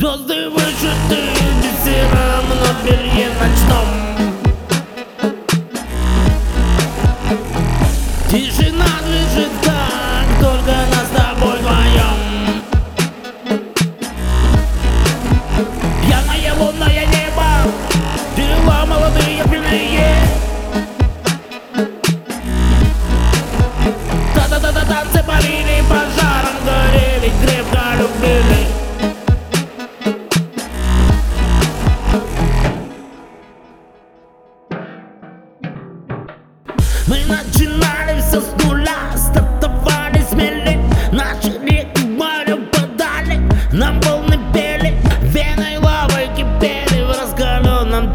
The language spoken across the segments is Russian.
Звезды вышиты бисером на белье ночном Мы начинали все с нуля, стартовали смели Наши реки морю подали, нам волны пели Веной лавой кипели, в раскаленном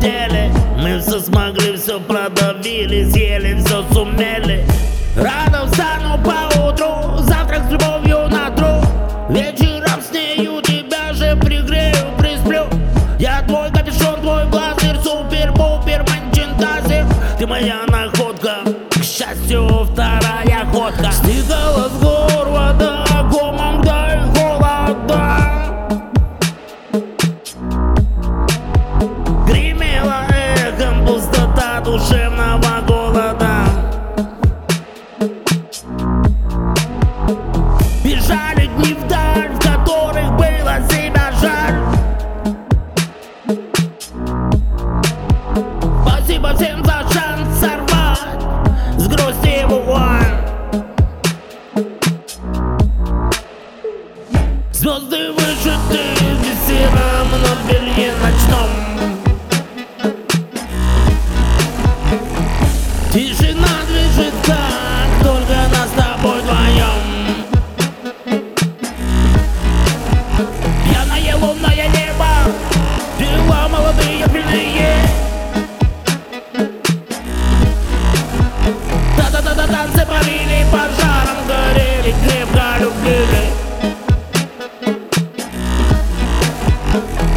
теле Мы все смогли, все продавили, съели, все сумели. Рано находка, к счастью, вторая ходка. Стекала Звезды вышиты бисером на белье ночном 감사합니다.